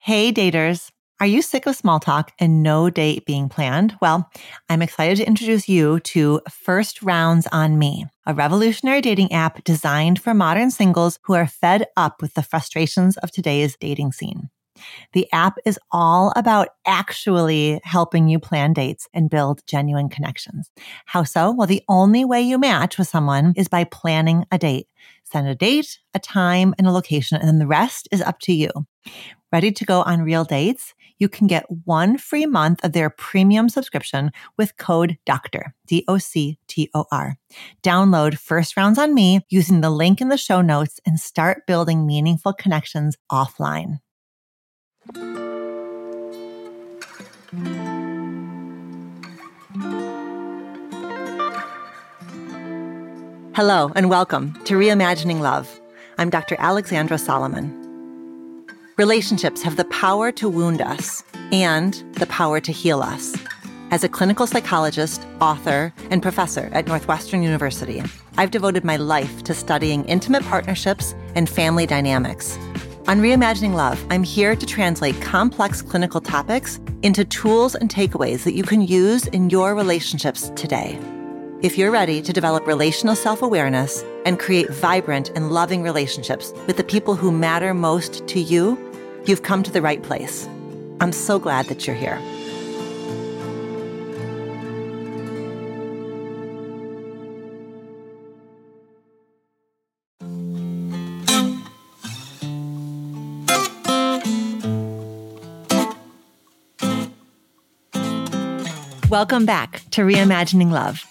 Hey, daters. Are you sick of small talk and no date being planned? Well, I'm excited to introduce you to First Rounds on Me, a revolutionary dating app designed for modern singles who are fed up with the frustrations of today's dating scene. The app is all about actually helping you plan dates and build genuine connections. How so? Well, the only way you match with someone is by planning a date. Send a date, a time, and a location, and then the rest is up to you. Ready to go on real dates? You can get one free month of their premium subscription with code DOCTOR, D-O-C-T-O-R. Download First Rounds on Me using the link in the show notes and start building meaningful connections offline. Hello and welcome to Reimagining Love. I'm Dr. Alexandra Solomon. Relationships have the power to wound us and the power to heal us. As a clinical psychologist, author, and professor at Northwestern University, I've devoted my life to studying intimate partnerships and family dynamics. On Reimagining Love, I'm here to translate complex clinical topics into tools and takeaways that you can use in your relationships today. If you're ready to develop relational self awareness and create vibrant and loving relationships with the people who matter most to you, You've come to the right place. I'm so glad that you're here. Welcome back to Reimagining Love.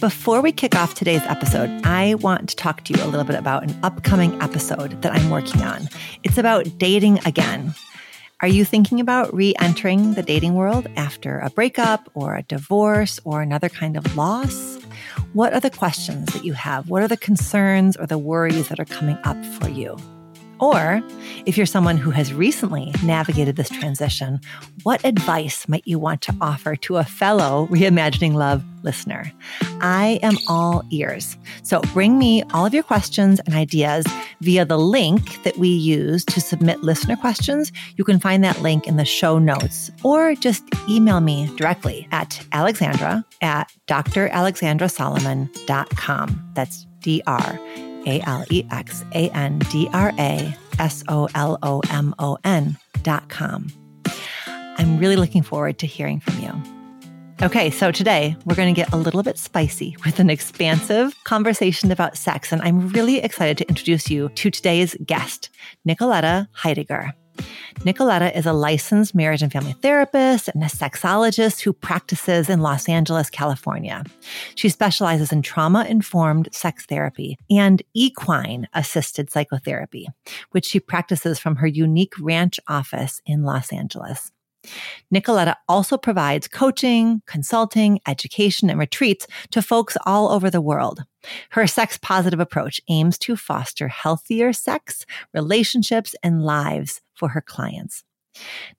Before we kick off today's episode, I want to talk to you a little bit about an upcoming episode that I'm working on. It's about dating again. Are you thinking about re entering the dating world after a breakup or a divorce or another kind of loss? What are the questions that you have? What are the concerns or the worries that are coming up for you? Or if you're someone who has recently navigated this transition, what advice might you want to offer to a fellow Reimagining Love listener? I am all ears. So bring me all of your questions and ideas via the link that we use to submit listener questions. You can find that link in the show notes or just email me directly at alexandra at dralexandrasolomon.com. That's D R a L E X A N D R A S O L O M O N dot com. I'm really looking forward to hearing from you. Okay, so today we're going to get a little bit spicy with an expansive conversation about sex. And I'm really excited to introduce you to today's guest, Nicoletta Heidegger. Nicoletta is a licensed marriage and family therapist and a sexologist who practices in Los Angeles, California. She specializes in trauma informed sex therapy and equine assisted psychotherapy, which she practices from her unique ranch office in Los Angeles. Nicoletta also provides coaching, consulting, education, and retreats to folks all over the world. Her sex positive approach aims to foster healthier sex, relationships, and lives for her clients.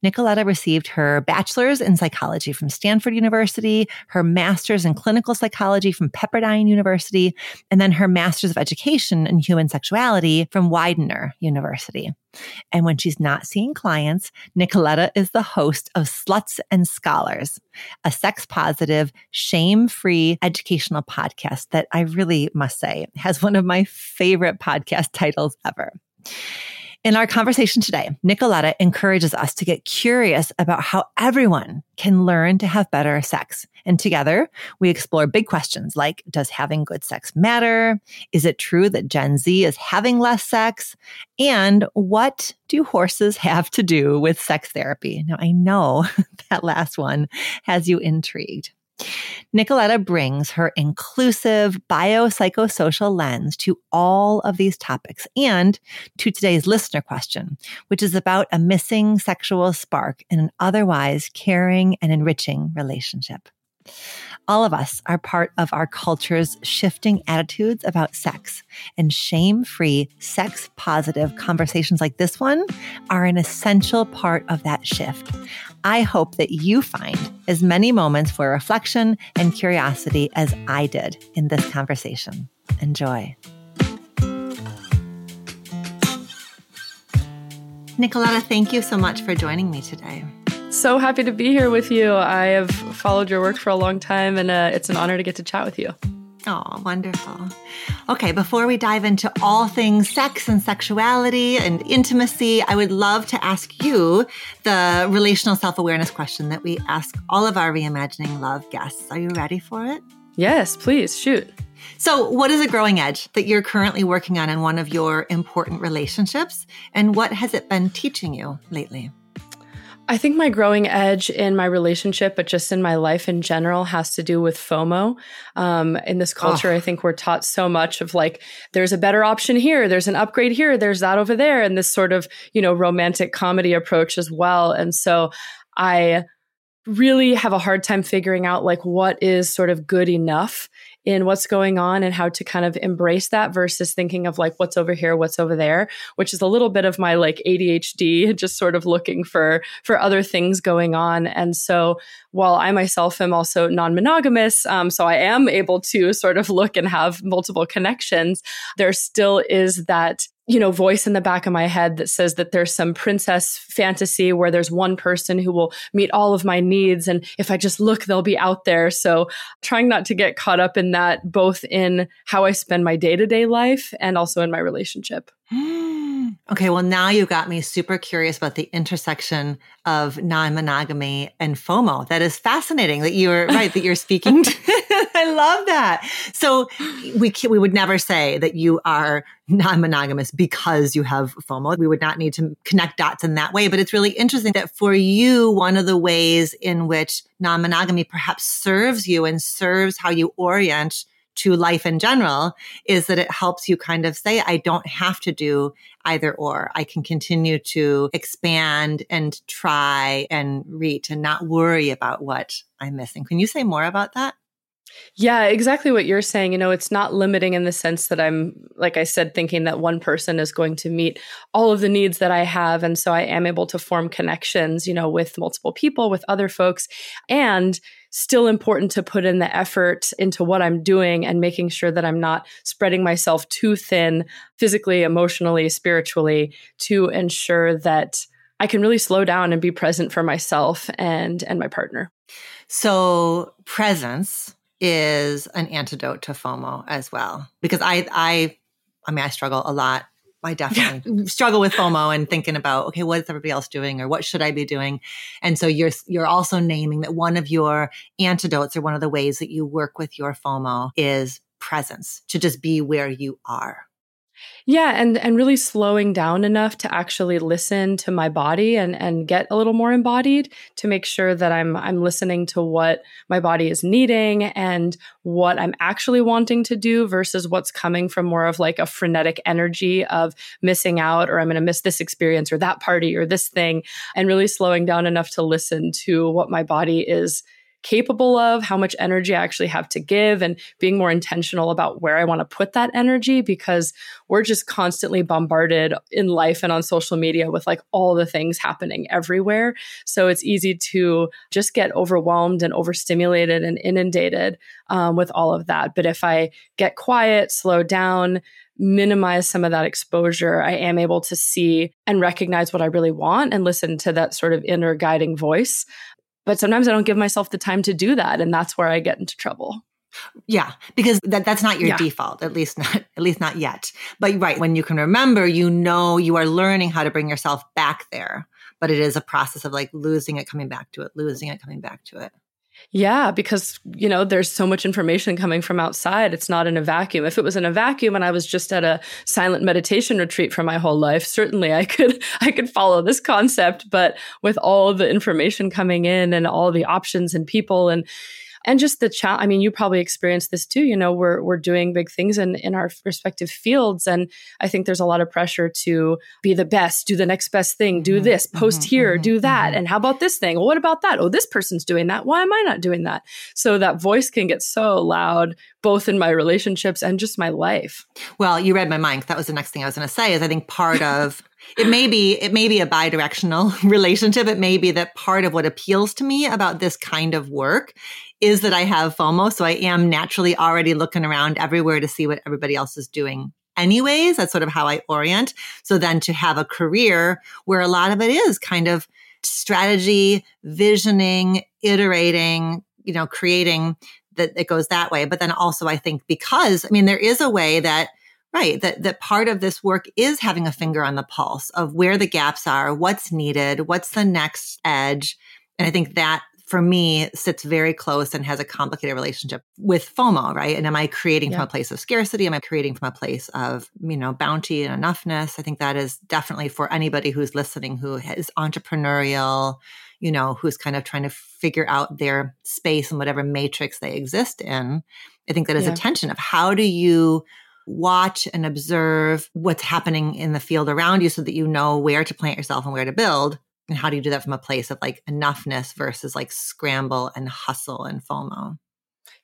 Nicoletta received her bachelor's in psychology from Stanford University, her master's in clinical psychology from Pepperdine University, and then her master's of education in human sexuality from Widener University. And when she's not seeing clients, Nicoletta is the host of Sluts and Scholars, a sex positive, shame free educational podcast that I really must say has one of my favorite podcast titles ever. In our conversation today, Nicoletta encourages us to get curious about how everyone can learn to have better sex. And together, we explore big questions like Does having good sex matter? Is it true that Gen Z is having less sex? And what do horses have to do with sex therapy? Now, I know that last one has you intrigued. Nicoletta brings her inclusive biopsychosocial lens to all of these topics and to today's listener question, which is about a missing sexual spark in an otherwise caring and enriching relationship. All of us are part of our culture's shifting attitudes about sex, and shame free, sex positive conversations like this one are an essential part of that shift. I hope that you find as many moments for reflection and curiosity as I did in this conversation. Enjoy. Nicoletta, thank you so much for joining me today. So happy to be here with you. I have followed your work for a long time, and uh, it's an honor to get to chat with you. Oh, wonderful. Okay, before we dive into all things sex and sexuality and intimacy, I would love to ask you the relational self awareness question that we ask all of our Reimagining Love guests. Are you ready for it? Yes, please, shoot. So, what is a growing edge that you're currently working on in one of your important relationships? And what has it been teaching you lately? I think my growing edge in my relationship, but just in my life in general, has to do with FOMO. Um, in this culture, oh. I think we're taught so much of like, there's a better option here, there's an upgrade here, there's that over there, and this sort of, you know, romantic comedy approach as well. And so I really have a hard time figuring out like what is sort of good enough in what's going on and how to kind of embrace that versus thinking of like what's over here what's over there which is a little bit of my like ADHD just sort of looking for for other things going on. And so while I myself am also non-monogamous um, so I am able to sort of look and have multiple connections there still is that you know, voice in the back of my head that says that there's some princess fantasy where there's one person who will meet all of my needs. And if I just look, they'll be out there. So trying not to get caught up in that, both in how I spend my day to day life and also in my relationship. Okay, well, now you got me super curious about the intersection of non monogamy and FOMO. That is fascinating that you're right, that you're speaking. To, I love that. So we, we would never say that you are non monogamous because you have FOMO. We would not need to connect dots in that way. But it's really interesting that for you, one of the ways in which non monogamy perhaps serves you and serves how you orient to life in general is that it helps you kind of say, I don't have to do either or. I can continue to expand and try and reach and not worry about what I'm missing. Can you say more about that? Yeah, exactly what you're saying. You know, it's not limiting in the sense that I'm, like I said, thinking that one person is going to meet all of the needs that I have. And so I am able to form connections, you know, with multiple people, with other folks. And still important to put in the effort into what I'm doing and making sure that I'm not spreading myself too thin physically, emotionally, spiritually to ensure that I can really slow down and be present for myself and and my partner. So, presence is an antidote to FOMO as well because I I I mean I struggle a lot I definitely struggle with FOMO and thinking about, okay, what is everybody else doing or what should I be doing? And so you're, you're also naming that one of your antidotes or one of the ways that you work with your FOMO is presence to just be where you are. Yeah, and and really slowing down enough to actually listen to my body and and get a little more embodied to make sure that I'm I'm listening to what my body is needing and what I'm actually wanting to do versus what's coming from more of like a frenetic energy of missing out or I'm going to miss this experience or that party or this thing and really slowing down enough to listen to what my body is capable of, how much energy I actually have to give, and being more intentional about where I want to put that energy because we're just constantly bombarded in life and on social media with like all the things happening everywhere. So it's easy to just get overwhelmed and overstimulated and inundated um, with all of that. But if I get quiet, slow down, minimize some of that exposure, I am able to see and recognize what I really want and listen to that sort of inner guiding voice but sometimes I don't give myself the time to do that. And that's where I get into trouble. Yeah, because that, that's not your yeah. default, at least not at least not yet. But right, when you can remember, you know you are learning how to bring yourself back there. But it is a process of like losing it, coming back to it, losing it, coming back to it. Yeah, because you know there's so much information coming from outside. It's not in a vacuum. If it was in a vacuum and I was just at a silent meditation retreat for my whole life, certainly I could I could follow this concept, but with all the information coming in and all the options and people and and just the challenge. I mean, you probably experienced this too. You know, we're we're doing big things in in our respective fields, and I think there's a lot of pressure to be the best, do the next best thing, do mm-hmm. this, post mm-hmm, here, mm-hmm, do that, mm-hmm. and how about this thing? Well, what about that? Oh, this person's doing that. Why am I not doing that? So that voice can get so loud, both in my relationships and just my life. Well, you read my mind. That was the next thing I was going to say. Is I think part of it may be it may be a bi-directional relationship it may be that part of what appeals to me about this kind of work is that I have FOMO. So I am naturally already looking around everywhere to see what everybody else is doing anyways. That's sort of how I orient. So then to have a career where a lot of it is kind of strategy, visioning, iterating, you know, creating that it goes that way. But then also I think because, I mean, there is a way that Right. That, that part of this work is having a finger on the pulse of where the gaps are, what's needed, what's the next edge. And I think that for me sits very close and has a complicated relationship with FOMO, right? And am I creating yeah. from a place of scarcity? Am I creating from a place of, you know, bounty and enoughness? I think that is definitely for anybody who's listening who is entrepreneurial, you know, who's kind of trying to figure out their space and whatever matrix they exist in. I think that is yeah. a tension of how do you watch and observe what's happening in the field around you so that you know where to plant yourself and where to build. And how do you do that from a place of like enoughness versus like scramble and hustle and FOMO?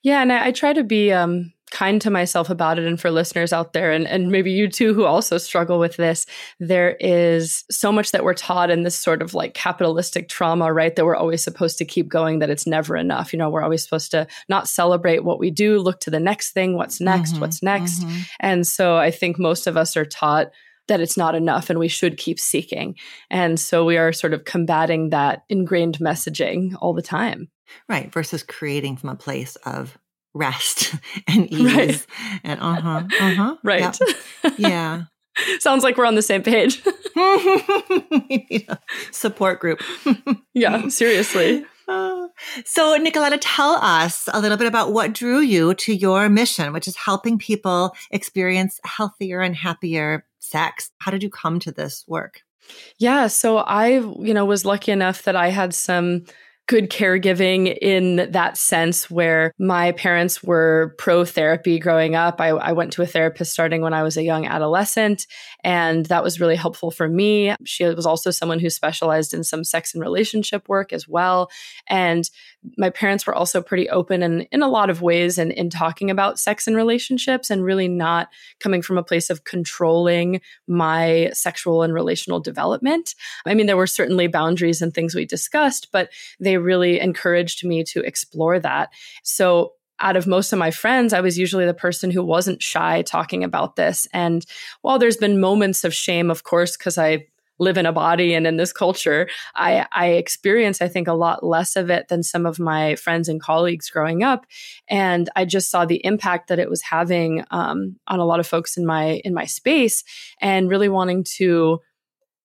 Yeah, and I, I try to be um, kind to myself about it and for listeners out there and, and maybe you too who also struggle with this there is so much that we're taught in this sort of like capitalistic trauma right that we're always supposed to keep going that it's never enough you know we're always supposed to not celebrate what we do look to the next thing what's next mm-hmm, what's next mm-hmm. and so i think most of us are taught that it's not enough and we should keep seeking. And so we are sort of combating that ingrained messaging all the time. Right versus creating from a place of rest and ease. Right. and uh-huh uh-huh right. yep. yeah. Sounds like we're on the same page. Support group. Yeah seriously. Uh, so nicoletta tell us a little bit about what drew you to your mission which is helping people experience healthier and happier sex? How did you come to this work? Yeah so i you know was lucky enough that i had some good caregiving in that sense where my parents were pro therapy growing up. I, I, went to a therapist starting when I was a young adolescent, and that was really helpful for me. She was also someone who specialized in some sex and relationship work as well. And my parents were also pretty open and in a lot of ways and in, in talking about sex and relationships and really not coming from a place of controlling my sexual and relational development. I mean, there were certainly boundaries and things we discussed, but they really encouraged me to explore that. So out of most of my friends, I was usually the person who wasn't shy talking about this. And while there's been moments of shame, of course, because I live in a body and in this culture, I, I experience, I think, a lot less of it than some of my friends and colleagues growing up. And I just saw the impact that it was having um, on a lot of folks in my in my space, and really wanting to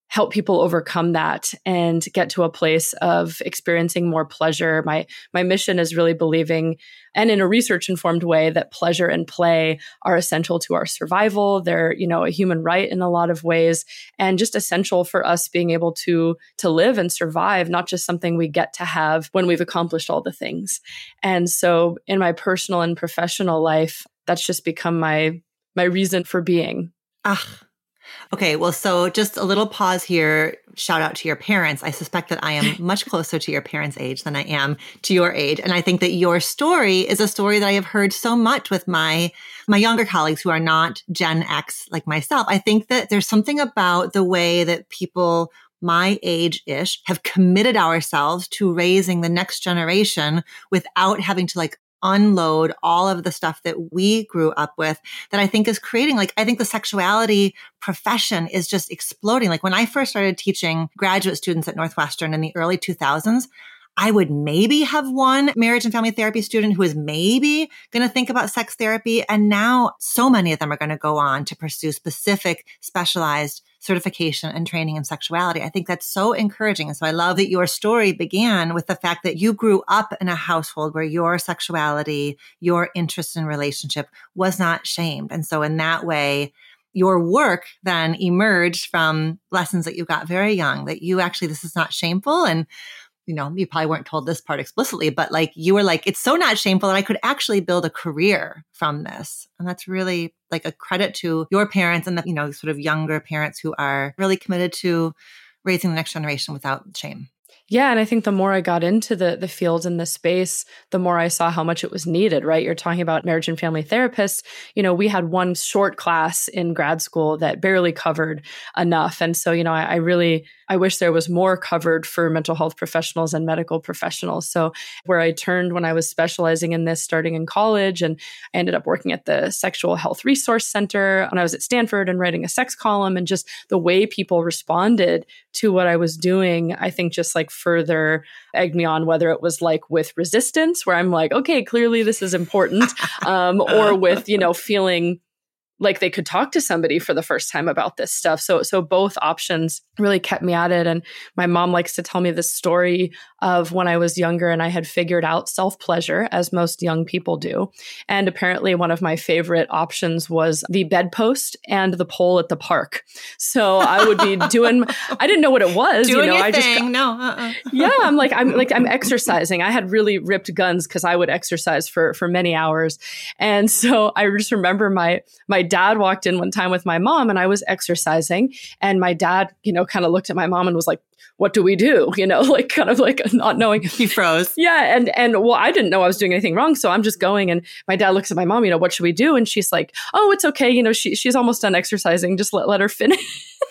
help people overcome that and get to a place of experiencing more pleasure. My my mission is really believing and in a research informed way that pleasure and play are essential to our survival. They're, you know, a human right in a lot of ways and just essential for us being able to to live and survive, not just something we get to have when we've accomplished all the things. And so in my personal and professional life, that's just become my my reason for being. Ah, Okay, well, so just a little pause here. Shout out to your parents. I suspect that I am much closer to your parents' age than I am to your age, and I think that your story is a story that I have heard so much with my my younger colleagues who are not Gen X like myself. I think that there's something about the way that people my age ish have committed ourselves to raising the next generation without having to like unload all of the stuff that we grew up with that I think is creating like I think the sexuality profession is just exploding. Like when I first started teaching graduate students at Northwestern in the early 2000s, I would maybe have one marriage and family therapy student who is maybe going to think about sex therapy. And now so many of them are going to go on to pursue specific specialized certification and training in sexuality. I think that's so encouraging. And so I love that your story began with the fact that you grew up in a household where your sexuality, your interest in relationship was not shamed. And so in that way, your work then emerged from lessons that you got very young that you actually, this is not shameful. And you know, you probably weren't told this part explicitly, but like you were like, it's so not shameful that I could actually build a career from this. And that's really like a credit to your parents and the, you know, sort of younger parents who are really committed to raising the next generation without shame. Yeah, and I think the more I got into the the field and the space, the more I saw how much it was needed, right? You're talking about marriage and family therapists. You know, we had one short class in grad school that barely covered enough. And so, you know, I, I really I wish there was more covered for mental health professionals and medical professionals. So, where I turned when I was specializing in this starting in college, and I ended up working at the Sexual Health Resource Center when I was at Stanford and writing a sex column, and just the way people responded to what I was doing, I think just like further egged me on, whether it was like with resistance, where I'm like, okay, clearly this is important, um, or with, you know, feeling like they could talk to somebody for the first time about this stuff. So so both options really kept me at it and my mom likes to tell me the story of when I was younger and I had figured out self-pleasure as most young people do. And apparently one of my favorite options was the bedpost and the pole at the park. So I would be doing I didn't know what it was, doing you know, your I just thing. no, uh-uh. yeah, I'm like I'm like I'm exercising. I had really ripped guns cuz I would exercise for for many hours. And so I just remember my my dad walked in one time with my mom and I was exercising and my dad, you know, kind of looked at my mom and was like, what do we do? You know, like kind of like not knowing. He froze. Yeah. And, and well, I didn't know I was doing anything wrong. So I'm just going and my dad looks at my mom, you know, what should we do? And she's like, oh, it's okay. You know, she, she's almost done exercising. Just let, let her finish.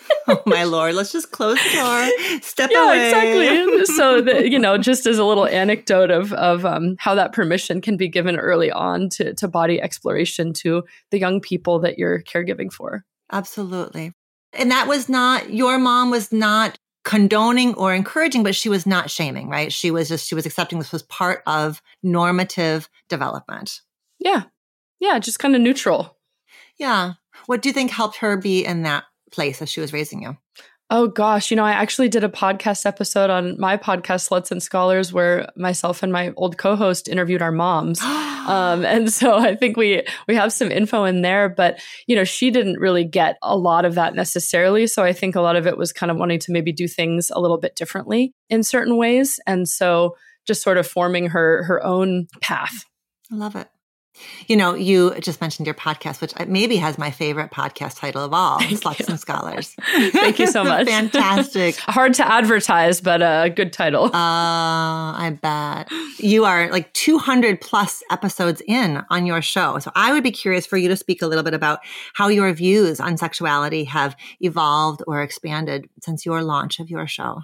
oh my lord let's just close the door. Step out. yeah away. exactly. So the, you know just as a little anecdote of of um, how that permission can be given early on to to body exploration to the young people that you're caregiving for. Absolutely. And that was not your mom was not condoning or encouraging but she was not shaming right? She was just she was accepting this was part of normative development. Yeah. Yeah just kind of neutral. Yeah. What do you think helped her be in that place as she was raising you? Oh gosh, you know, I actually did a podcast episode on my podcast, Sluts and Scholars, where myself and my old co-host interviewed our moms. um, and so I think we we have some info in there, but you know, she didn't really get a lot of that necessarily. So I think a lot of it was kind of wanting to maybe do things a little bit differently in certain ways. And so just sort of forming her her own path. I love it. You know, you just mentioned your podcast, which maybe has my favorite podcast title of all, Sluts and Scholars. Thank you so much. Fantastic. Hard to advertise, but a good title. Uh, I bet. You are like 200 plus episodes in on your show. So I would be curious for you to speak a little bit about how your views on sexuality have evolved or expanded since your launch of your show.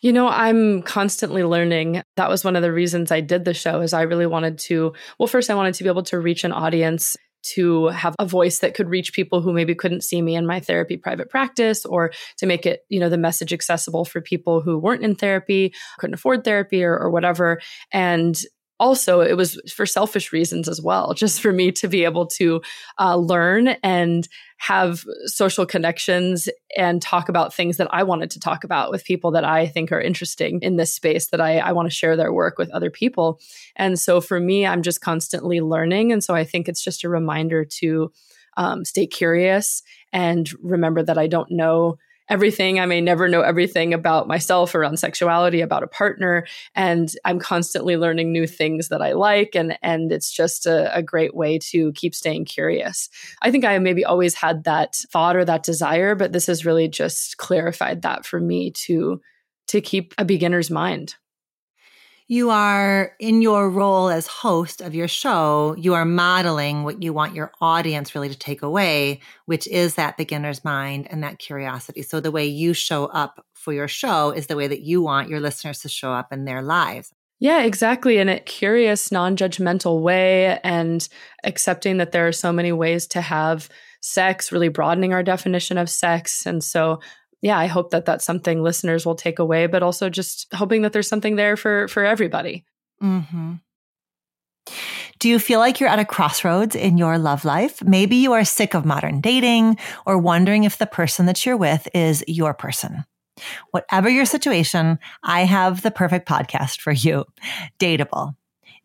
You know, I'm constantly learning. That was one of the reasons I did the show is I really wanted to well first I wanted to be able to reach an audience to have a voice that could reach people who maybe couldn't see me in my therapy private practice or to make it, you know, the message accessible for people who weren't in therapy, couldn't afford therapy or, or whatever. And also it was for selfish reasons as well just for me to be able to uh, learn and have social connections and talk about things that i wanted to talk about with people that i think are interesting in this space that i, I want to share their work with other people. And so for me i'm just constantly learning. And so i think it's just a reminder to um, stay curious and remember that i don't know everything. I may never know everything about myself around sexuality, about a partner. And I'm constantly learning new things that I like. And, and it's just a, a great way to keep staying curious. I think I maybe always had that thought or that desire, but this has really just clarified that for me to, to keep a beginner's mind you are in your role as host of your show, you are modeling what you want your audience really to take away, which is that beginner's mind and that curiosity. So the way you show up for your show is the way that you want your listeners to show up in their lives. Yeah, exactly. In a curious, non judgmental way, and accepting that there are so many ways to have sex, really broadening our definition of sex. And so yeah, I hope that that's something listeners will take away, but also just hoping that there's something there for for everybody. Mm-hmm. Do you feel like you're at a crossroads in your love life? Maybe you are sick of modern dating or wondering if the person that you're with is your person. Whatever your situation, I have the perfect podcast for you. Dateable.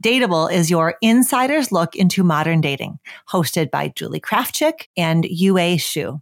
Dateable is your insider's look into modern dating, hosted by Julie Krafchick and Yue Xu.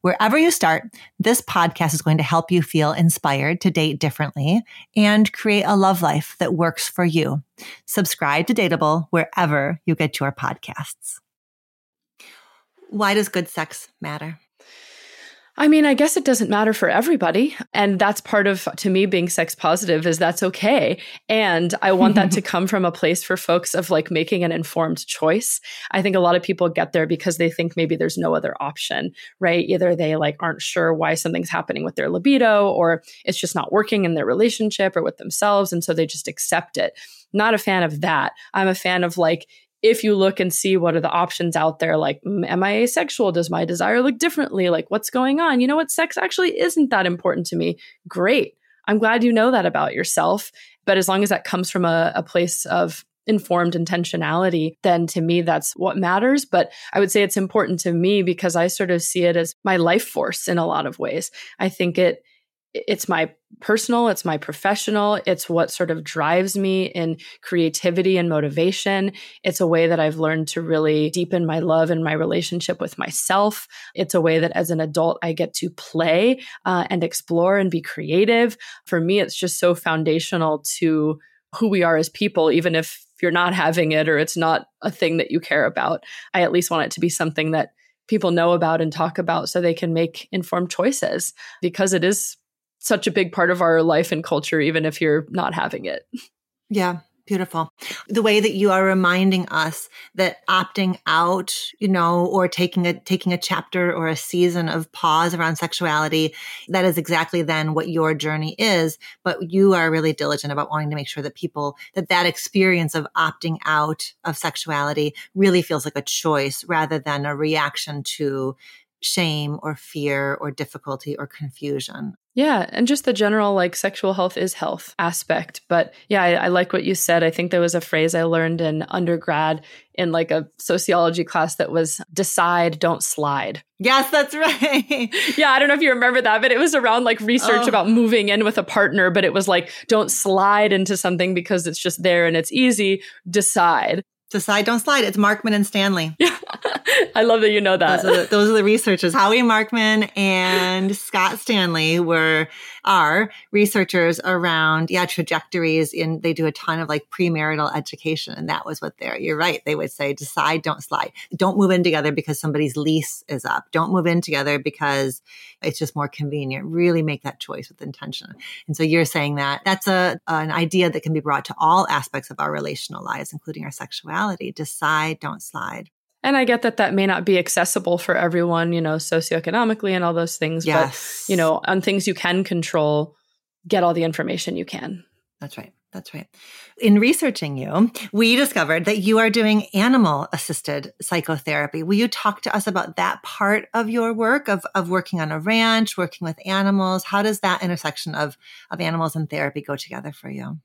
Wherever you start, this podcast is going to help you feel inspired to date differently and create a love life that works for you. Subscribe to Dateable wherever you get your podcasts. Why does good sex matter? I mean, I guess it doesn't matter for everybody. And that's part of, to me, being sex positive is that's okay. And I want that to come from a place for folks of like making an informed choice. I think a lot of people get there because they think maybe there's no other option, right? Either they like aren't sure why something's happening with their libido or it's just not working in their relationship or with themselves. And so they just accept it. Not a fan of that. I'm a fan of like, if you look and see what are the options out there, like, mm, am I asexual? Does my desire look differently? Like, what's going on? You know what? Sex actually isn't that important to me. Great. I'm glad you know that about yourself. But as long as that comes from a, a place of informed intentionality, then to me, that's what matters. But I would say it's important to me because I sort of see it as my life force in a lot of ways. I think it, it's my personal, it's my professional, it's what sort of drives me in creativity and motivation. It's a way that I've learned to really deepen my love and my relationship with myself. It's a way that as an adult, I get to play uh, and explore and be creative. For me, it's just so foundational to who we are as people, even if you're not having it or it's not a thing that you care about. I at least want it to be something that people know about and talk about so they can make informed choices because it is such a big part of our life and culture, even if you're not having it. Yeah. Beautiful. The way that you are reminding us that opting out, you know, or taking a taking a chapter or a season of pause around sexuality, that is exactly then what your journey is, but you are really diligent about wanting to make sure that people that that experience of opting out of sexuality really feels like a choice rather than a reaction to shame or fear or difficulty or confusion. Yeah, and just the general like sexual health is health aspect. But yeah, I, I, like what you said. I think there was a phrase I learned in undergrad in like a sociology class that was decide, don't slide. Yes, that's right. yeah, I don't know if you remember that, but it was around like research oh. about moving in with a partner, but it was like don't slide into something because it's just there and it's easy. Decide. Decide, don't slide. It's Markman and Stanley. Yeah. I love that you know that. Those are, the, those are the researchers. Howie Markman and Scott Stanley were are researchers around yeah trajectories in they do a ton of like premarital education and that was what they're you're right they would say decide don't slide don't move in together because somebody's lease is up don't move in together because it's just more convenient really make that choice with intention and so you're saying that that's a an idea that can be brought to all aspects of our relational lives including our sexuality decide don't slide and I get that that may not be accessible for everyone, you know, socioeconomically and all those things. Yes. But, you know, on things you can control, get all the information you can. That's right. That's right. In researching you, we discovered that you are doing animal assisted psychotherapy. Will you talk to us about that part of your work of, of working on a ranch, working with animals? How does that intersection of, of animals and therapy go together for you?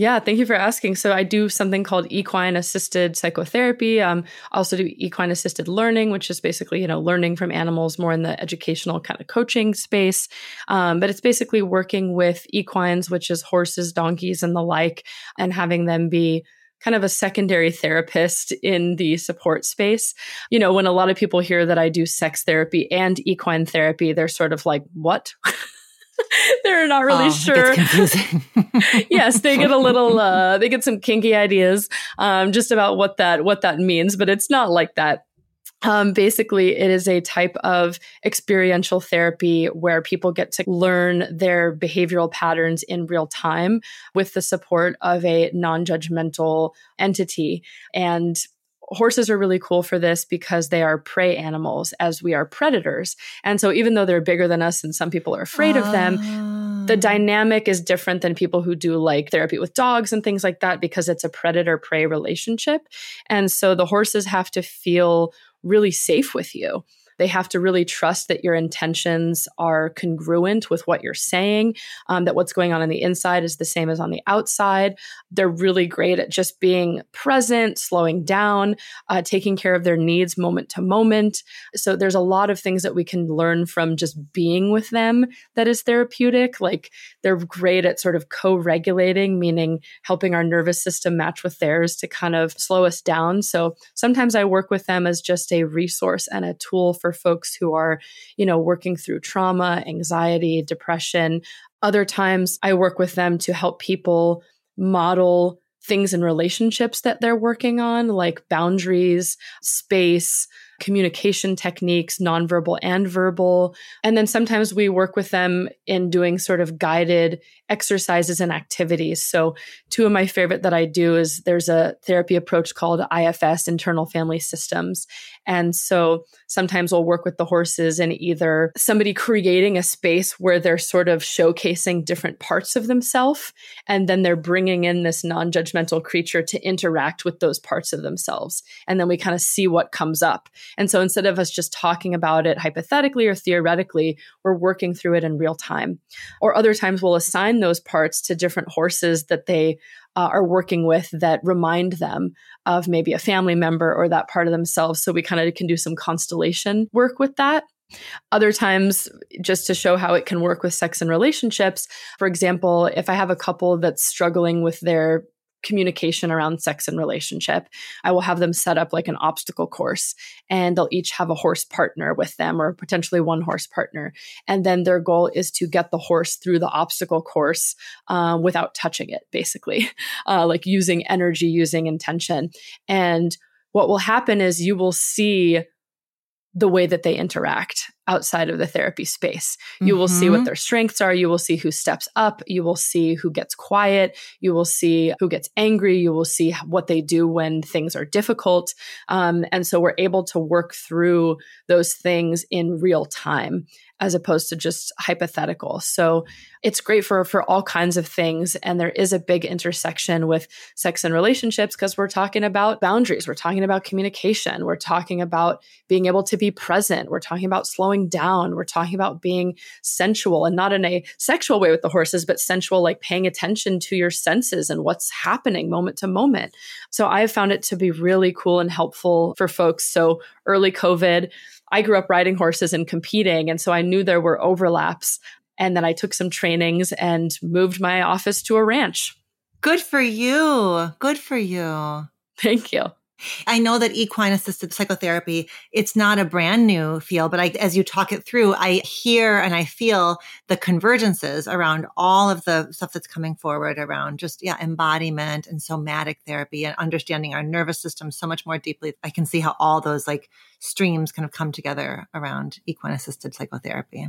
Yeah, thank you for asking. So I do something called equine assisted psychotherapy. Um, I also do equine assisted learning, which is basically you know learning from animals more in the educational kind of coaching space. Um, but it's basically working with equines, which is horses, donkeys, and the like, and having them be kind of a secondary therapist in the support space. You know, when a lot of people hear that I do sex therapy and equine therapy, they're sort of like, what? they're not really oh, sure. yes, they get a little uh they get some kinky ideas um just about what that what that means, but it's not like that. Um, basically, it is a type of experiential therapy where people get to learn their behavioral patterns in real time with the support of a non judgmental entity. And horses are really cool for this because they are prey animals as we are predators. And so even though they're bigger than us and some people are afraid of them, the ah. dynamic is different than people who do like therapy with dogs and things like that because it's a predator prey relationship. And so the horses have to feel really safe with you. They have to really trust that your intentions are congruent with what you're saying, um, that what's going on on the inside is the same as on the outside. They're really great at just being present, slowing down, uh, taking care of their needs moment to moment. So there's a lot of things that we can learn from just being with them that is therapeutic. Like they're great at sort of co regulating, meaning helping our nervous system match with theirs to kind of slow us down. So sometimes I work with them as just a resource and a tool for for folks who are, you know, working through trauma, anxiety, depression. Other times I work with them to help people model things in relationships that they're working on, like boundaries, space, communication techniques, nonverbal and verbal. And then sometimes we work with them in doing sort of guided exercises and activities. So, two of my favorite that I do is there's a therapy approach called IFS, Internal Family Systems. And so sometimes we'll work with the horses in either somebody creating a space where they're sort of showcasing different parts of themselves, and then they're bringing in this non judgmental creature to interact with those parts of themselves. And then we kind of see what comes up. And so instead of us just talking about it hypothetically or theoretically, we're working through it in real time. Or other times we'll assign those parts to different horses that they uh, are working with that remind them of maybe a family member or that part of themselves. So we kind of can do some constellation work with that. Other times, just to show how it can work with sex and relationships. For example, if I have a couple that's struggling with their communication around sex and relationship. I will have them set up like an obstacle course and they'll each have a horse partner with them or potentially one horse partner. And then their goal is to get the horse through the obstacle course uh, without touching it, basically, uh, like using energy, using intention. And what will happen is you will see the way that they interact outside of the therapy space. You mm-hmm. will see what mm-hmm. their strengths are. You will see who steps up. You will see who gets quiet. You will see who gets angry. You will see what they do when things are difficult. Um, and so we're able to work through those things in real time as opposed to just hypothetical. So it's great for for all kinds of things and there is a big intersection with sex and relationships because we're talking about boundaries, we're talking about communication, we're talking about being able to be present, we're talking about slowing down, we're talking about being sensual and not in a sexual way with the horses but sensual like paying attention to your senses and what's happening moment to moment. So I have found it to be really cool and helpful for folks. So early COVID I grew up riding horses and competing. And so I knew there were overlaps. And then I took some trainings and moved my office to a ranch. Good for you. Good for you. Thank you. I know that equine assisted psychotherapy, it's not a brand new field, but I, as you talk it through, I hear and I feel the convergences around all of the stuff that's coming forward around just, yeah, embodiment and somatic therapy and understanding our nervous system so much more deeply. I can see how all those like streams kind of come together around equine assisted psychotherapy.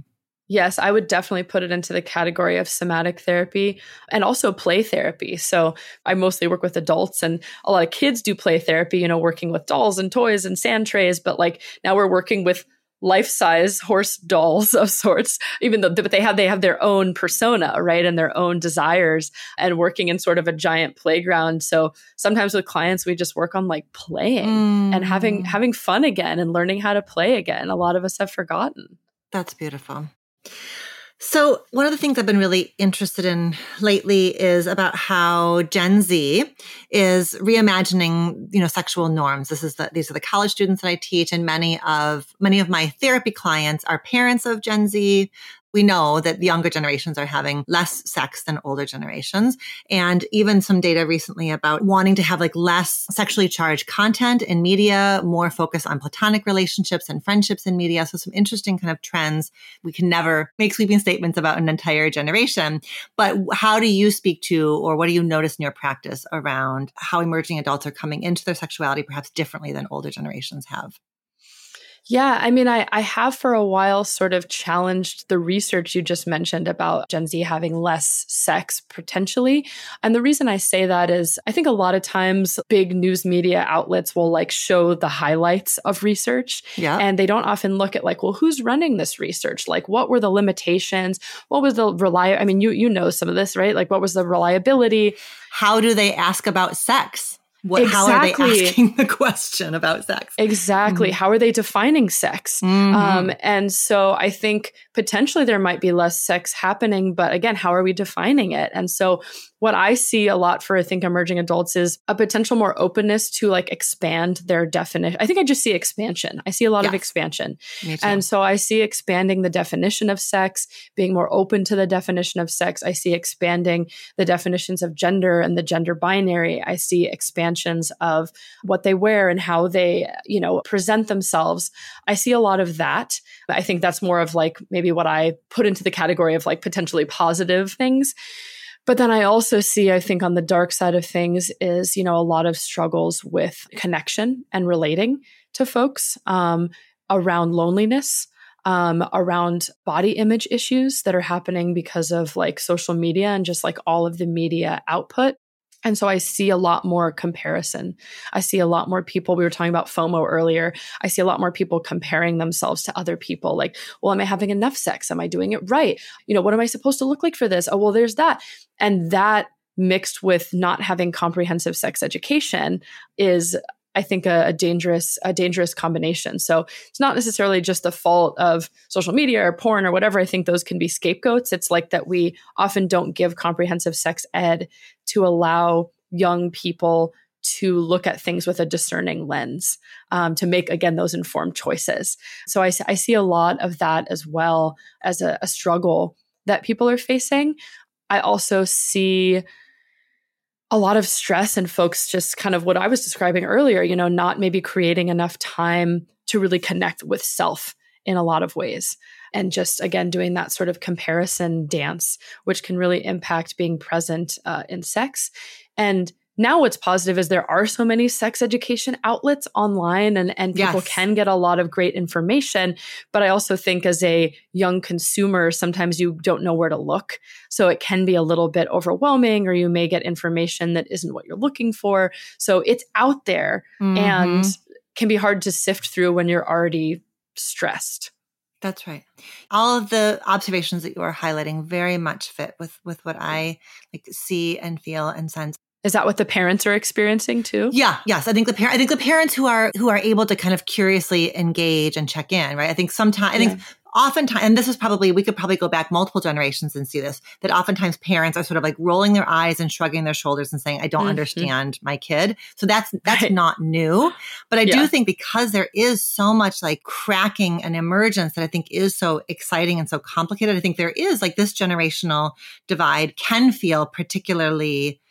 Yes, I would definitely put it into the category of somatic therapy and also play therapy. So I mostly work with adults and a lot of kids do play therapy, you know, working with dolls and toys and sand trays. But like now we're working with life size horse dolls of sorts, even though but they have they have their own persona, right? And their own desires and working in sort of a giant playground. So sometimes with clients we just work on like playing mm. and having having fun again and learning how to play again. A lot of us have forgotten. That's beautiful. So, one of the things I've been really interested in lately is about how Gen Z is reimagining, you know, sexual norms. This is the, these are the college students that I teach, and many of many of my therapy clients are parents of Gen Z we know that the younger generations are having less sex than older generations. And even some data recently about wanting to have like less sexually charged content in media, more focus on platonic relationships and friendships in media. So some interesting kind of trends. We can never make sweeping statements about an entire generation, but how do you speak to, or what do you notice in your practice around how emerging adults are coming into their sexuality perhaps differently than older generations have? Yeah, I mean, I, I have for a while sort of challenged the research you just mentioned about Gen Z having less sex potentially. And the reason I say that is I think a lot of times big news media outlets will like show the highlights of research. Yeah. And they don't often look at like, well, who's running this research? Like, what were the limitations? What was the rely? I mean, you you know some of this, right? Like, what was the reliability? How do they ask about sex? What, exactly. How are they asking the question about sex? Exactly. Mm-hmm. How are they defining sex? Mm-hmm. Um, and so I think potentially there might be less sex happening, but again, how are we defining it? And so what I see a lot for I think emerging adults is a potential more openness to like expand their definition. I think I just see expansion. I see a lot of expansion. And so I see expanding the definition of sex, being more open to the definition of sex. I see expanding the definitions of gender and the gender binary. I see expansions of what they wear and how they, you know, present themselves. I see a lot of that. I think that's more of like maybe what I put into the category of like potentially positive things. But then I also see, I think, on the dark side of things is, you know, a lot of struggles with connection and relating to folks um, around loneliness, um, around body image issues that are happening because of like social media and just like all of the media output. And so I see a lot more comparison. I see a lot more people. We were talking about FOMO earlier. I see a lot more people comparing themselves to other people. Like, well, am I having enough sex? Am I doing it right? You know, what am I supposed to look like for this? Oh, well, there's that. And that mixed with not having comprehensive sex education is I think a, a, dangerous a dangerous combination. So it's not necessarily just the fault of social media or porn or whatever. I think those can be scapegoats. It's like that we often don't give comprehensive sex ed to allow young people to look at things with a discerning lens um, to make again those informed choices. So I, I see a lot of that as well as a, a struggle that people are facing. I also see a lot of stress and folks just kind of what I was describing earlier, you know, not maybe creating enough time to really connect with self in a lot of ways. And just again, doing that sort of comparison dance, which can really impact being present uh, in sex. And now what's positive is there are so many sex education outlets online and, and people yes. can get a lot of great information. But I also think as a young consumer, sometimes you don't know where to look. So it can be a little bit overwhelming or you may get information that isn't what you're looking for. So it's out there mm-hmm. and can be hard to sift through when you're already stressed. That's right. All of the observations that you are highlighting very much fit with with what I like see and feel and sense. Is that what the parents are experiencing too? Yeah, yes. I think the parent I think the parents who are who are able to kind of curiously engage and check in, right? I think sometimes I think yeah. oftentimes and this is probably we could probably go back multiple generations and see this, that oftentimes parents are sort of like rolling their eyes and shrugging their shoulders and saying, I don't mm-hmm. understand my kid. So that's that's right. not new. But I yeah. do think because there is so much like cracking and emergence that I think is so exciting and so complicated, I think there is like this generational divide can feel particularly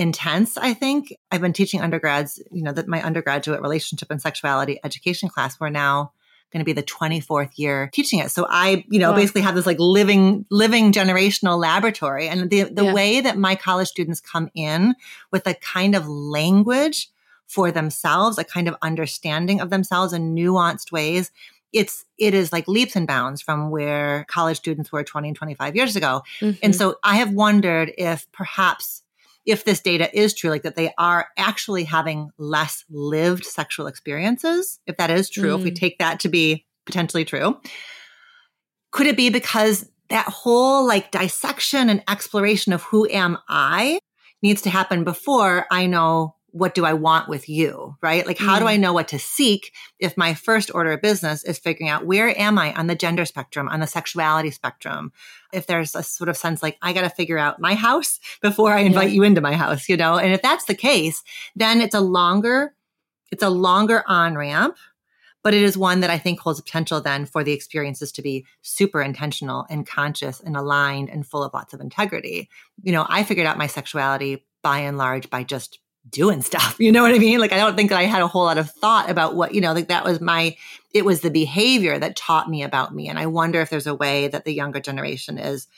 intense, I think. I've been teaching undergrads, you know, that my undergraduate relationship and sexuality education class, we're now going to be the 24th year teaching it. So I, you know, wow. basically have this like living, living generational laboratory. And the, the yeah. way that my college students come in with a kind of language for themselves, a kind of understanding of themselves in nuanced ways, it's it is like leaps and bounds from where college students were 20 and 25 years ago. Mm-hmm. And so I have wondered if perhaps if this data is true, like that they are actually having less lived sexual experiences, if that is true, mm. if we mm. take that to be potentially true, could it be because that whole like dissection and exploration of who am I needs to happen before I know what do I want with you, right? Like, how mm. do I know what to seek if my first order of business is figuring out where am I on the gender spectrum, on the sexuality spectrum? If there's a sort of sense like, I got to figure out my house before I invite yeah. you into my house, you know? And if that's the case, then it's a longer, it's a longer on ramp, but it is one that I think holds potential then for the experiences to be super intentional and conscious and aligned and full of lots of integrity. You know, I figured out my sexuality by and large by just doing stuff. You know what I mean? Like, I don't think that I had a whole lot of thought about what, you know, like that was my, it was the behavior that taught me about me. And I wonder if there's a way that the younger generation is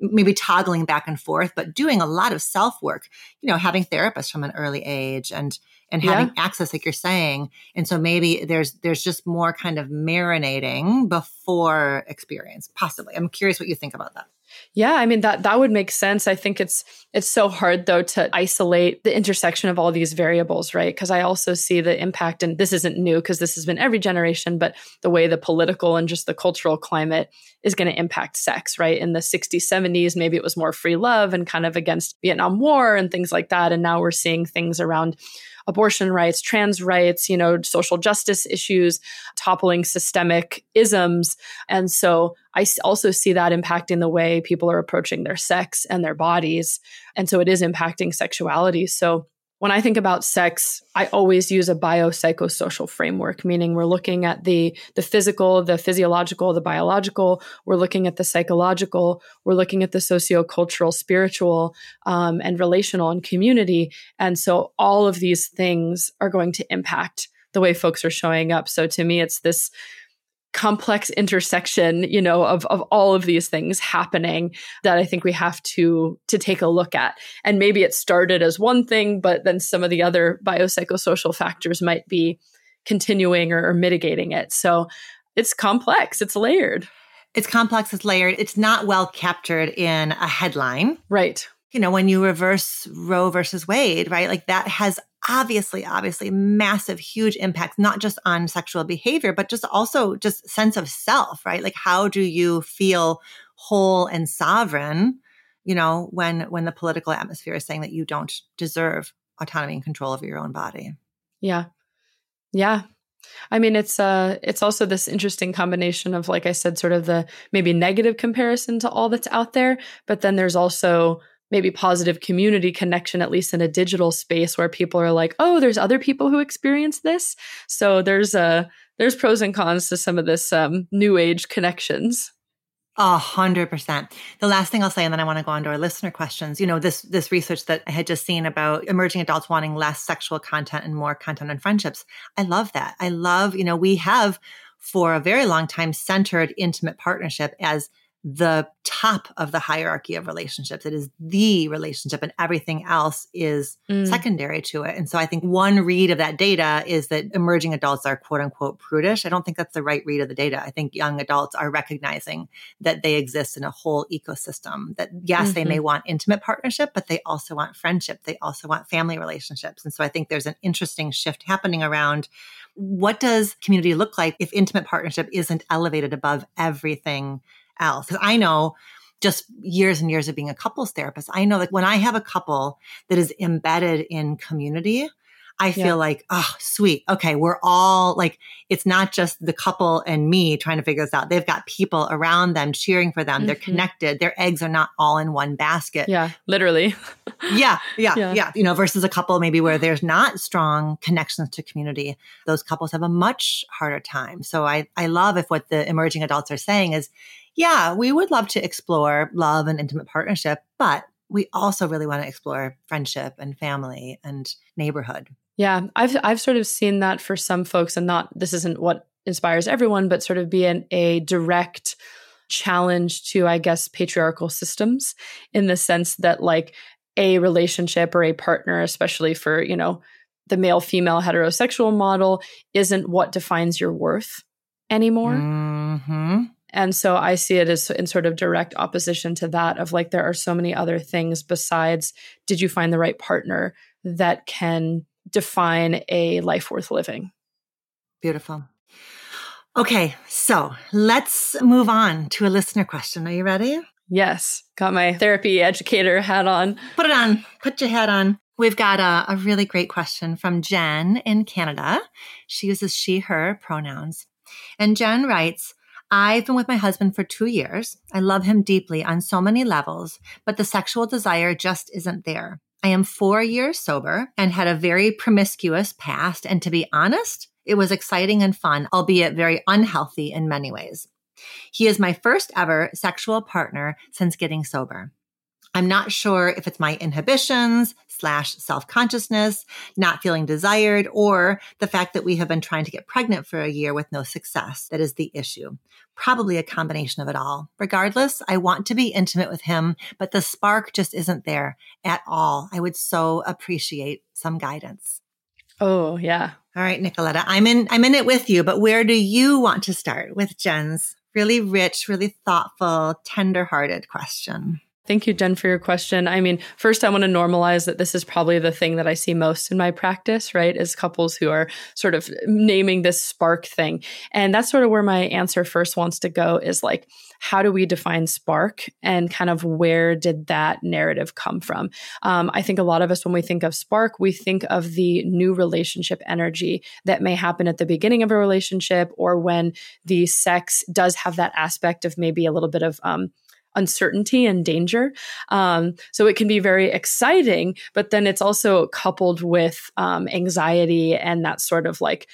maybe toggling back and forth, but doing a lot of self work, you know, having therapists from an early age and, and having yeah. access, like you're saying. And so maybe there's, there's just more kind of marinating before experience, possibly. I'm curious what you think about that. Yeah, I mean that that would make sense. I think it's it's so hard though to isolate the intersection of all these variables, right? Because I also see the impact and this isn't new because this has been every generation, but the way the political and just the cultural climate is going to impact sex, right? In the 60s, 70s, maybe it was more free love and kind of against Vietnam War and things like that and now we're seeing things around abortion rights, trans rights, you know, social justice issues, toppling systemic isms. And so I also see that impacting the way people are approaching their sex and their bodies. And so it is impacting sexuality. So when I think about sex, I always use a biopsychosocial framework, meaning we're looking at the the physical, the physiological, the biological. We're looking at the psychological. We're looking at the sociocultural, spiritual, um, and relational and community. And so all of these things are going to impact the way folks are showing up. So to me, it's this complex intersection you know of of all of these things happening that i think we have to to take a look at. And maybe it started as one thing but then some of the other biopsychosocial factors might be continuing or, or mitigating it. So it's complex. It's layered. It's complex. It's layered. It's not well captured in a headline. Right. You know when you reverse roe versus wade right? Like that has obviously, obviously massive, huge impacts, not just on sexual behavior, but just also just sense of self, right? Like how do you feel whole and sovereign, you know, when, when the political atmosphere is saying that you don't deserve autonomy and control over your own body. Yeah. Yeah. I mean, it's uh, it's also this interesting combination of, like I said, sort of the maybe negative comparison to all that's out there, but then there's also maybe positive community connection, at least in a digital space where people are like, oh, there's other people who experience this. So there's a uh, there's pros and cons to some of this um, new age connections. A hundred percent. The last thing I'll say, and then I want to go on to our listener questions. You know, this this research that I had just seen about emerging adults wanting less sexual content and more content on friendships. I love that. I love, you know, we have for a very long time centered intimate partnership as the top of the hierarchy of relationships. It is the relationship and everything else is mm. secondary to it. And so I think one read of that data is that emerging adults are quote unquote prudish. I don't think that's the right read of the data. I think young adults are recognizing that they exist in a whole ecosystem that yes, mm-hmm. they may want intimate partnership, but they also want friendship. They also want family relationships. And so I think there's an interesting shift happening around what does community look like if intimate partnership isn't elevated above everything else. Because I know just years and years of being a couples therapist, I know that when I have a couple that is embedded in community, I feel yeah. like, oh, sweet. Okay. We're all like, it's not just the couple and me trying to figure this out. They've got people around them cheering for them. Mm-hmm. They're connected. Their eggs are not all in one basket. Yeah. Literally. yeah, yeah. Yeah. Yeah. You know, versus a couple maybe where there's not strong connections to community. Those couples have a much harder time. So I, I love if what the emerging adults are saying is, yeah, we would love to explore love and intimate partnership, but we also really want to explore friendship and family and neighborhood. Yeah, I've I've sort of seen that for some folks, and not this isn't what inspires everyone, but sort of be an, a direct challenge to, I guess, patriarchal systems in the sense that like a relationship or a partner, especially for you know the male female heterosexual model, isn't what defines your worth anymore. Mm-hmm. And so I see it as in sort of direct opposition to that of like, there are so many other things besides did you find the right partner that can define a life worth living? Beautiful. Okay, so let's move on to a listener question. Are you ready? Yes, got my therapy educator hat on. Put it on, put your hat on. We've got a, a really great question from Jen in Canada. She uses she, her pronouns. And Jen writes, I've been with my husband for two years. I love him deeply on so many levels, but the sexual desire just isn't there. I am four years sober and had a very promiscuous past. And to be honest, it was exciting and fun, albeit very unhealthy in many ways. He is my first ever sexual partner since getting sober. I'm not sure if it's my inhibitions slash self consciousness, not feeling desired, or the fact that we have been trying to get pregnant for a year with no success that is the issue. Probably a combination of it all. Regardless, I want to be intimate with him, but the spark just isn't there at all. I would so appreciate some guidance. Oh, yeah. All right, Nicoletta, I'm in I'm in it with you, but where do you want to start with Jen's really rich, really thoughtful, tender-hearted question? Thank you, Jen, for your question. I mean, first, I want to normalize that this is probably the thing that I see most in my practice, right? Is couples who are sort of naming this spark thing. And that's sort of where my answer first wants to go is like, how do we define spark and kind of where did that narrative come from? Um, I think a lot of us, when we think of spark, we think of the new relationship energy that may happen at the beginning of a relationship or when the sex does have that aspect of maybe a little bit of, um, uncertainty and danger. Um, so it can be very exciting, but then it's also coupled with um, anxiety and that sort of like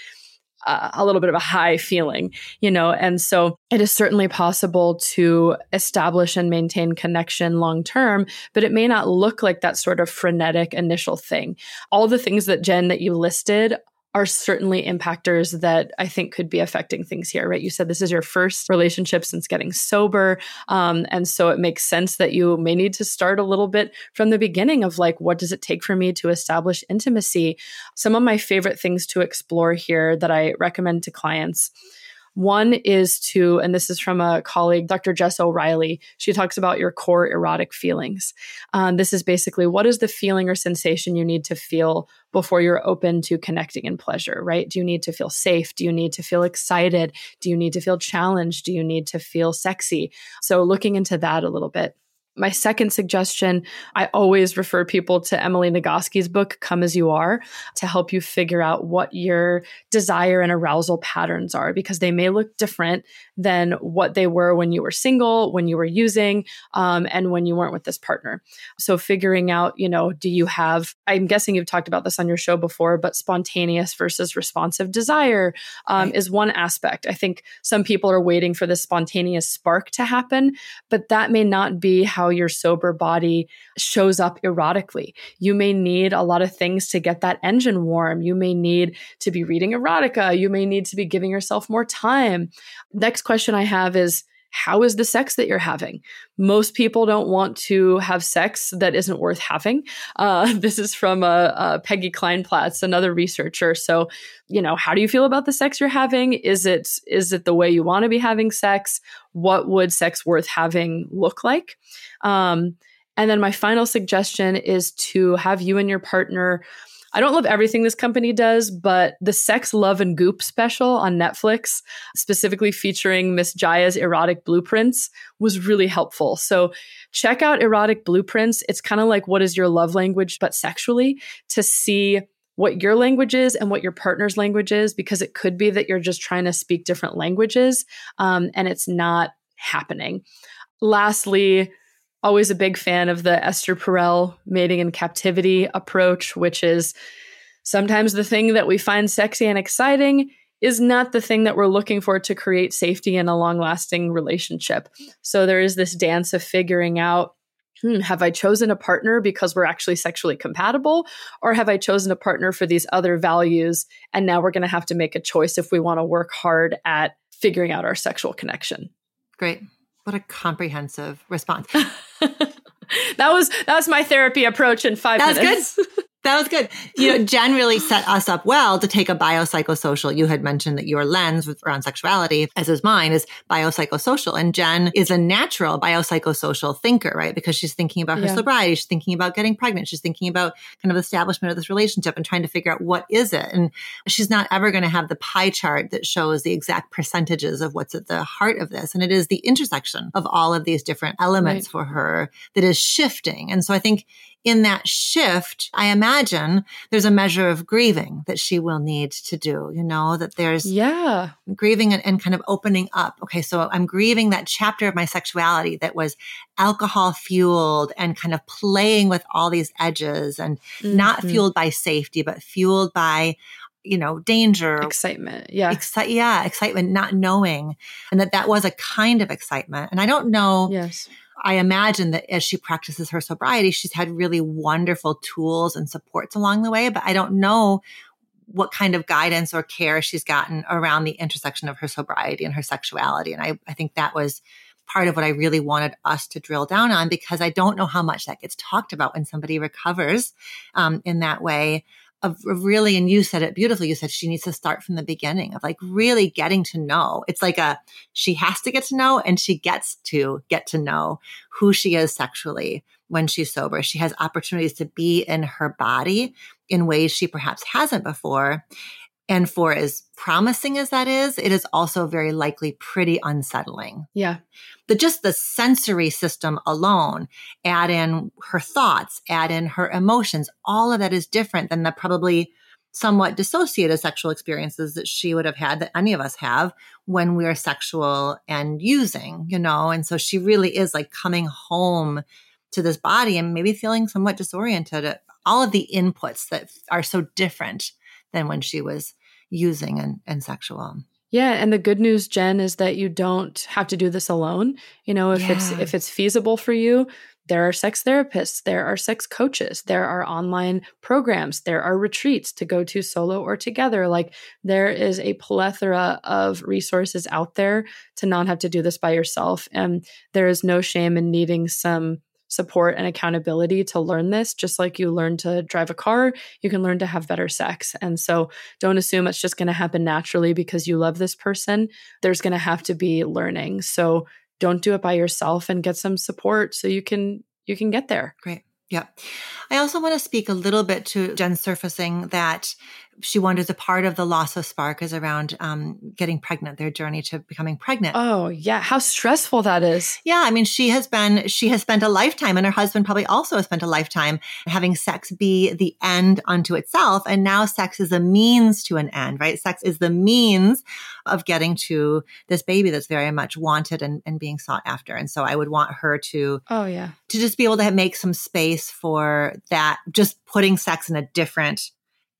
uh, a little bit of a high feeling, you know. And so it is certainly possible to establish and maintain connection long term, but it may not look like that sort of frenetic initial thing. All the things that Jen that you listed are certainly impactors that I think could be affecting things here, right? You said this is your first relationship since getting sober. Um, and so it makes sense that you may need to start a little bit from the beginning of like, what does it take for me to establish intimacy? Some of my favorite things to explore here that I recommend to clients one is to, and this is from a colleague, Dr. Jess O'Reilly. She talks about your core erotic feelings. Um, this is basically what is the feeling or sensation you need to feel before you're open to connecting in pleasure, right? Do you need to feel safe? Do you need to feel excited? Do you need to feel challenged? Do you need to feel sexy? So, looking into that a little bit. My second suggestion, I always refer people to Emily Nagoski's book, Come As You Are, to help you figure out what your desire and arousal patterns are, because they may look different than what they were when you were single, when you were using, um, and when you weren't with this partner. So figuring out, you know, do you have, I'm guessing you've talked about this on your show before, but spontaneous versus responsive desire um, right. is one aspect. I think some people are waiting for the spontaneous spark to happen, but that may not be how how your sober body shows up erotically. You may need a lot of things to get that engine warm. You may need to be reading erotica. You may need to be giving yourself more time. Next question I have is, how is the sex that you're having? Most people don't want to have sex that isn't worth having. Uh, this is from uh, uh, Peggy Kleinplatz, another researcher. So, you know, how do you feel about the sex you're having? Is it is it the way you want to be having sex? What would sex worth having look like? Um, and then my final suggestion is to have you and your partner I don't love everything this company does, but the Sex, Love, and Goop special on Netflix, specifically featuring Miss Jaiya's erotic blueprints, was really helpful. So check out erotic blueprints. It's kind of like what is your love language, but sexually, to see what your language is and what your partner's language is, because it could be that you're just trying to speak different languages um, and it's not happening. Lastly, always a big fan of the Esther Perel mating in captivity approach, which is sometimes the thing that we find sexy and exciting is not the thing that we're looking for to create safety in a long lasting relationship. So there is this dance of figuring out hmm, have I chosen a partner because we're actually sexually compatible? Or have I chosen a partner for these other values? And now we're going to have to make a choice if we want to work hard at figuring out our sexual connection. Great. What a comprehensive response. that was that was my therapy approach in five That's minutes. good. That was good. You know, Jen really set us up well to take a biopsychosocial. You had mentioned that your lens around sexuality, as is mine, is biopsychosocial. And Jen is a natural biopsychosocial thinker, right? Because she's thinking about her yeah. sobriety. She's thinking about getting pregnant. She's thinking about kind of establishment of this relationship and trying to figure out what is it. And she's not ever going to have the pie chart that shows the exact percentages of what's at the heart of this. And it is the intersection of all of these different elements right. for her that is shifting. And so I think in that shift, I imagine there's a measure of grieving that she will need to do, you know, that there's yeah grieving and, and, kind of opening up. Okay. So I'm grieving that chapter of my sexuality that was alcohol fueled and kind of playing with all these edges and mm-hmm. not fueled by safety, but fueled by you know, danger, excitement. Yeah. Exci- yeah. Excitement, not knowing. And that that was a kind of excitement. And I don't know. Yes I imagine that as she practices her sobriety, she's had really wonderful tools and supports along the way, but I don't know what kind of guidance or care she's gotten around the intersection of her sobriety and her sexuality. And I, I think that was part of what I really wanted us to drill down on because I don't know how much that gets talked about when somebody recovers um, in that way of, really, and you said it beautifully. You said she needs to start from the beginning of like really getting to know. It's like a, she has to get to know and she gets to get to know who she is sexually when she's sober. She has opportunities to be in her body in ways she perhaps hasn't before. And for as promising as that is, it is also very likely pretty unsettling. Yeah. The just the sensory system alone, add in her thoughts, add in her emotions, all of that is different than the probably somewhat dissociated sexual experiences that she would have had that any of us have when we're sexual and using, you know? And so she really is like coming home to this body and maybe feeling somewhat disoriented at all of the inputs that are so different than when she was using and, and sexual. Yeah, and the good news, Jen, is that you don't have to do this alone. You know, if yeah. it's if it's feasible for you, there are sex therapists, there are sex coaches, there are online programs, there are retreats to go to solo or together. Like there is a plethora of resources out there to not have to do this by yourself. And there is no shame in needing some support and accountability to learn this. Just like you learn to drive a car, you can learn to have better sex. And so don't assume it's just going to happen naturally because you love this person. There's going to have to be learning. So don't do it by yourself and get some support so you can you can get there. Great. Yeah. I also want to speak a little bit to Jen surfacing that she wonders a part of the loss of spark is around um, getting pregnant, their journey to becoming pregnant. Oh, yeah. How stressful that is. Yeah. I mean, she has been, she has spent a lifetime, and her husband probably also has spent a lifetime having sex be the end unto itself. And now sex is a means to an end, right? Sex is the means of getting to this baby that's very much wanted and, and being sought after. And so I would want her to, oh, yeah, to just be able to make some space for that, just putting sex in a different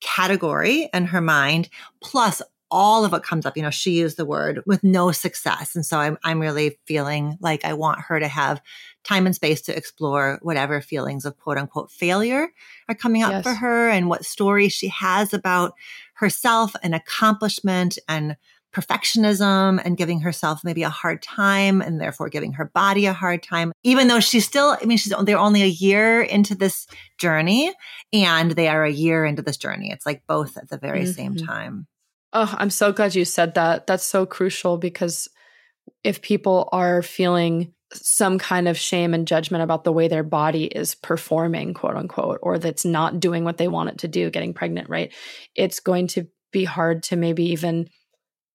category in her mind, plus all of what comes up. You know, she used the word with no success. And so I'm, I'm really feeling like I want her to have time and space to explore whatever feelings of quote unquote failure are coming up yes. for her and what stories she has about herself and accomplishment and perfectionism and giving herself maybe a hard time and therefore giving her body a hard time, even though she's still, I mean, she's, they're only a year into this journey and they are a year into this journey. It's like both at the very mm-hmm. same time. Oh, I'm so glad you said that. That's so crucial because if people are feeling some kind of shame and judgment about the way their body is performing, quote unquote, or that's not doing what they want it to do, getting pregnant, right? It's going to be hard to maybe even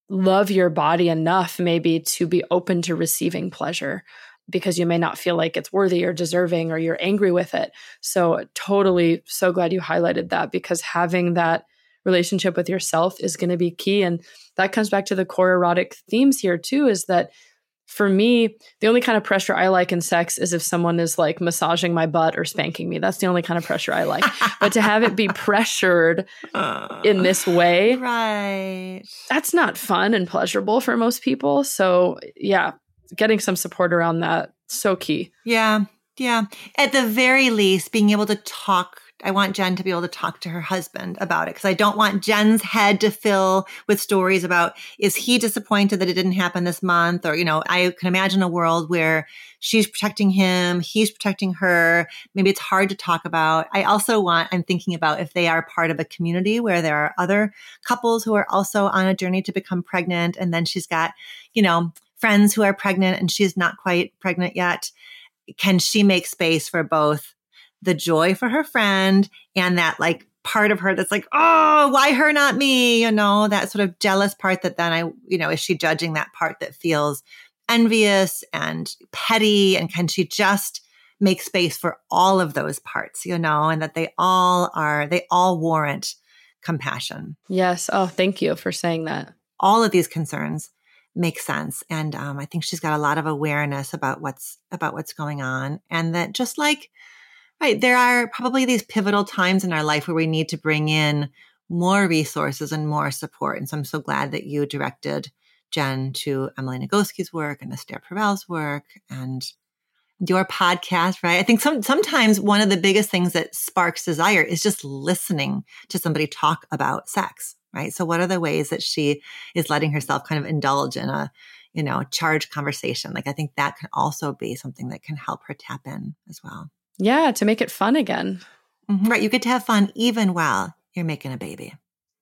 love your body enough, maybe to be open to receiving pleasure because you may not feel like it's worthy or deserving or you're angry with it. So, totally so glad you highlighted that because having that relationship with yourself is going to be key. And that comes back to the core erotic themes here, too, is that for me, the only kind of pressure I like in sex is if someone is like massaging my butt or spanking me. That's the only kind of pressure I like. but to have it be pressured in this way, right. That's not fun and pleasurable for most people. So, yeah, getting some support around that so key. Yeah. Yeah. At the very least, being able to talk I want Jen to be able to talk to her husband about it because I don't want Jen's head to fill with stories about is he disappointed that it didn't happen this month? Or you know I can imagine a world where she's protecting him he's protecting her. Maybe it's hard to talk about. I also want I'm thinking about if they are part of a community where there are other couples who are also on a journey to become pregnant and then she's got you know friends who are pregnant and she's not quite pregnant yet. Can she make space for both the joy for her friend and that like part of her that's like, oh, why her, not me? You know, that sort of jealous part that then I, you know, is she judging that part that feels envious and petty? And can she just make space for all of those parts, you know, and that they all are, they all warrant compassion. Yes. Oh, thank you for saying that. All of these concerns make sense. And um, I think she's got a lot of awareness about what's, about what's going on. And that just like, Right. There are probably these pivotal times in our life where we need to bring in more resources and more support. And so I'm so glad that you directed Jen to Emily Nagoski's work and Esther Perel's work and your podcast, right? I think some, sometimes one of the biggest things that sparks desire is just listening to somebody talk about sex, right? So what are the ways that she is letting herself kind of indulge in a, you know, charged conversation? Like I think that can also be something that can help her tap in as well. Yeah, to make it fun again. Mm-hmm. Right. You get to have fun even while you're making a baby.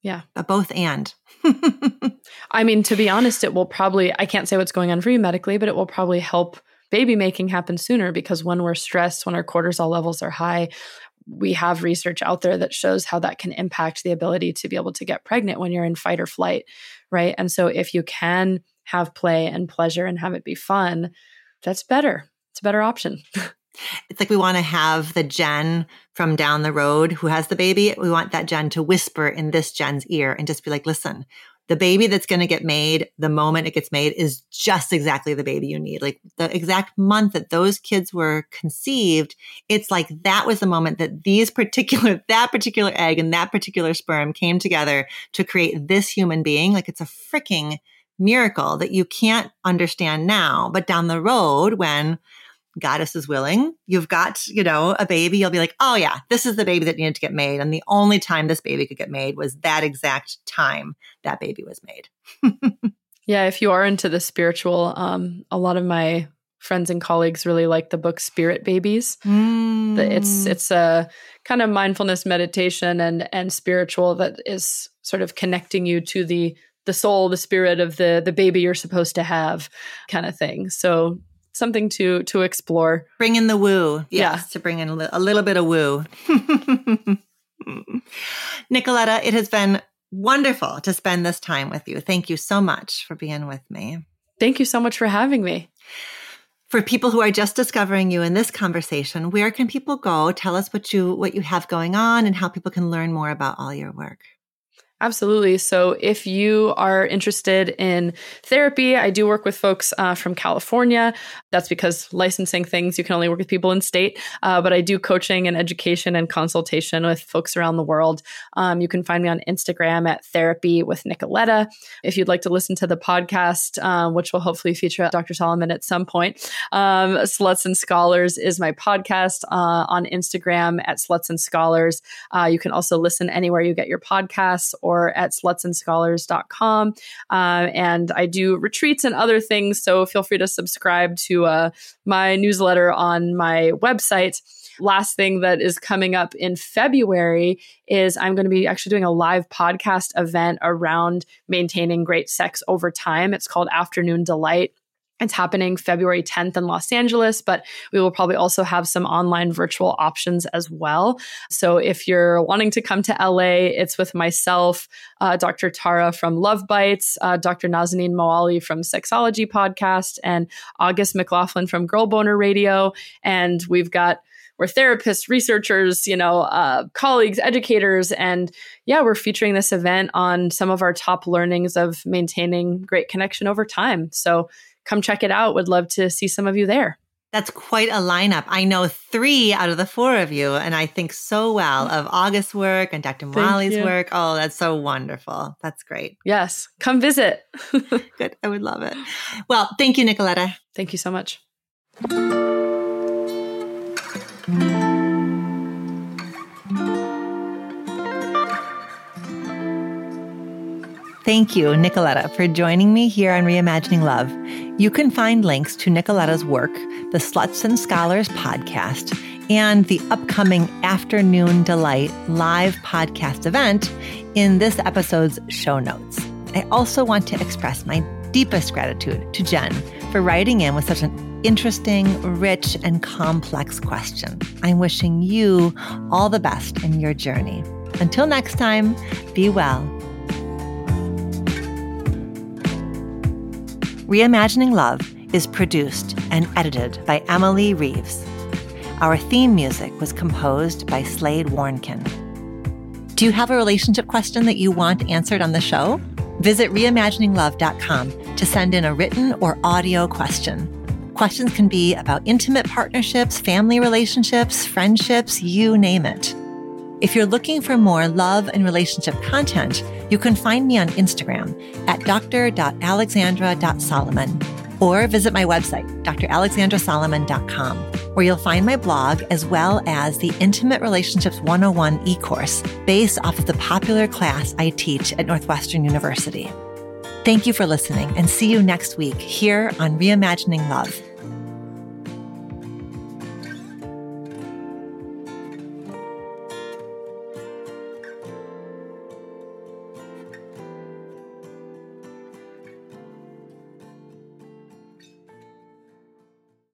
Yeah. But both and. I mean, to be honest, it will probably, I can't say what's going on for you medically, but it will probably help baby making happen sooner because when we're stressed, when our cortisol levels are high, we have research out there that shows how that can impact the ability to be able to get pregnant when you're in fight or flight, right? And so if you can have play and pleasure and have it be fun, that's better. It's a better option. It's like we want to have the Jen from down the road who has the baby. We want that Jen to whisper in this Jen's ear and just be like, listen, the baby that's going to get made the moment it gets made is just exactly the baby you need. Like the exact month that those kids were conceived, it's like that was the moment that these particular, that particular egg and that particular sperm came together to create this human being. Like it's a freaking miracle that you can't understand now, but down the road when goddess is willing, you've got, you know, a baby, you'll be like, oh yeah, this is the baby that needed to get made. And the only time this baby could get made was that exact time that baby was made. yeah, if you are into the spiritual, um, a lot of my friends and colleagues really like the book Spirit Babies. Mm. It's it's a kind of mindfulness meditation and and spiritual that is sort of connecting you to the the soul, the spirit of the the baby you're supposed to have, kind of thing. So something to to explore. Bring in the woo. Yes, yeah, to bring in a, li- a little bit of woo. Nicoletta, it has been wonderful to spend this time with you. Thank you so much for being with me. Thank you so much for having me. For people who are just discovering you in this conversation, where can people go? Tell us what you what you have going on and how people can learn more about all your work. Absolutely. So, if you are interested in therapy, I do work with folks uh, from California. That's because licensing things, you can only work with people in state. Uh, but I do coaching and education and consultation with folks around the world. Um, you can find me on Instagram at therapy with Nicoletta. If you'd like to listen to the podcast, um, which will hopefully feature Dr. Solomon at some point, um, Sluts and Scholars is my podcast uh, on Instagram at Sluts and Scholars. Uh, you can also listen anywhere you get your podcasts or at slutsandscholars.com. Uh, and I do retreats and other things. So feel free to subscribe to uh, my newsletter on my website. Last thing that is coming up in February is I'm going to be actually doing a live podcast event around maintaining great sex over time. It's called Afternoon Delight. It's happening February 10th in Los Angeles, but we will probably also have some online virtual options as well. So if you're wanting to come to LA, it's with myself, uh, Dr. Tara from Love Bites, uh, Dr. Nazanin Moali from Sexology Podcast, and August McLaughlin from Girl Boner Radio. And we've got we're therapists, researchers, you know, uh, colleagues, educators, and yeah, we're featuring this event on some of our top learnings of maintaining great connection over time. So come check it out. Would love to see some of you there. That's quite a lineup. I know three out of the four of you, and I think so well of August's work and Dr. Moali's work. Oh, that's so wonderful. That's great. Yes, come visit. Good. I would love it. Well, thank you, Nicoletta. Thank you so much. Thank you, Nicoletta, for joining me here on Reimagining Love. You can find links to Nicoletta's work, the Sluts and Scholars podcast, and the upcoming Afternoon Delight live podcast event in this episode's show notes. I also want to express my deepest gratitude to Jen for writing in with such an interesting, rich, and complex question. I'm wishing you all the best in your journey. Until next time, be well Reimagining Love is produced and edited by Emily Reeves. Our theme music was composed by Slade Warnkin. Do you have a relationship question that you want answered on the show? Visit reimagininglove.com to send in a written or audio question. Questions can be about intimate partnerships, family relationships, friendships, you name it. If you're looking for more love and relationship content, you can find me on Instagram at dr.alexandra.solomon or visit my website, dralexandrasolomon.com, where you'll find my blog as well as the Intimate Relationships 101 e course based off of the popular class I teach at Northwestern University. Thank you for listening and see you next week here on Reimagining Love.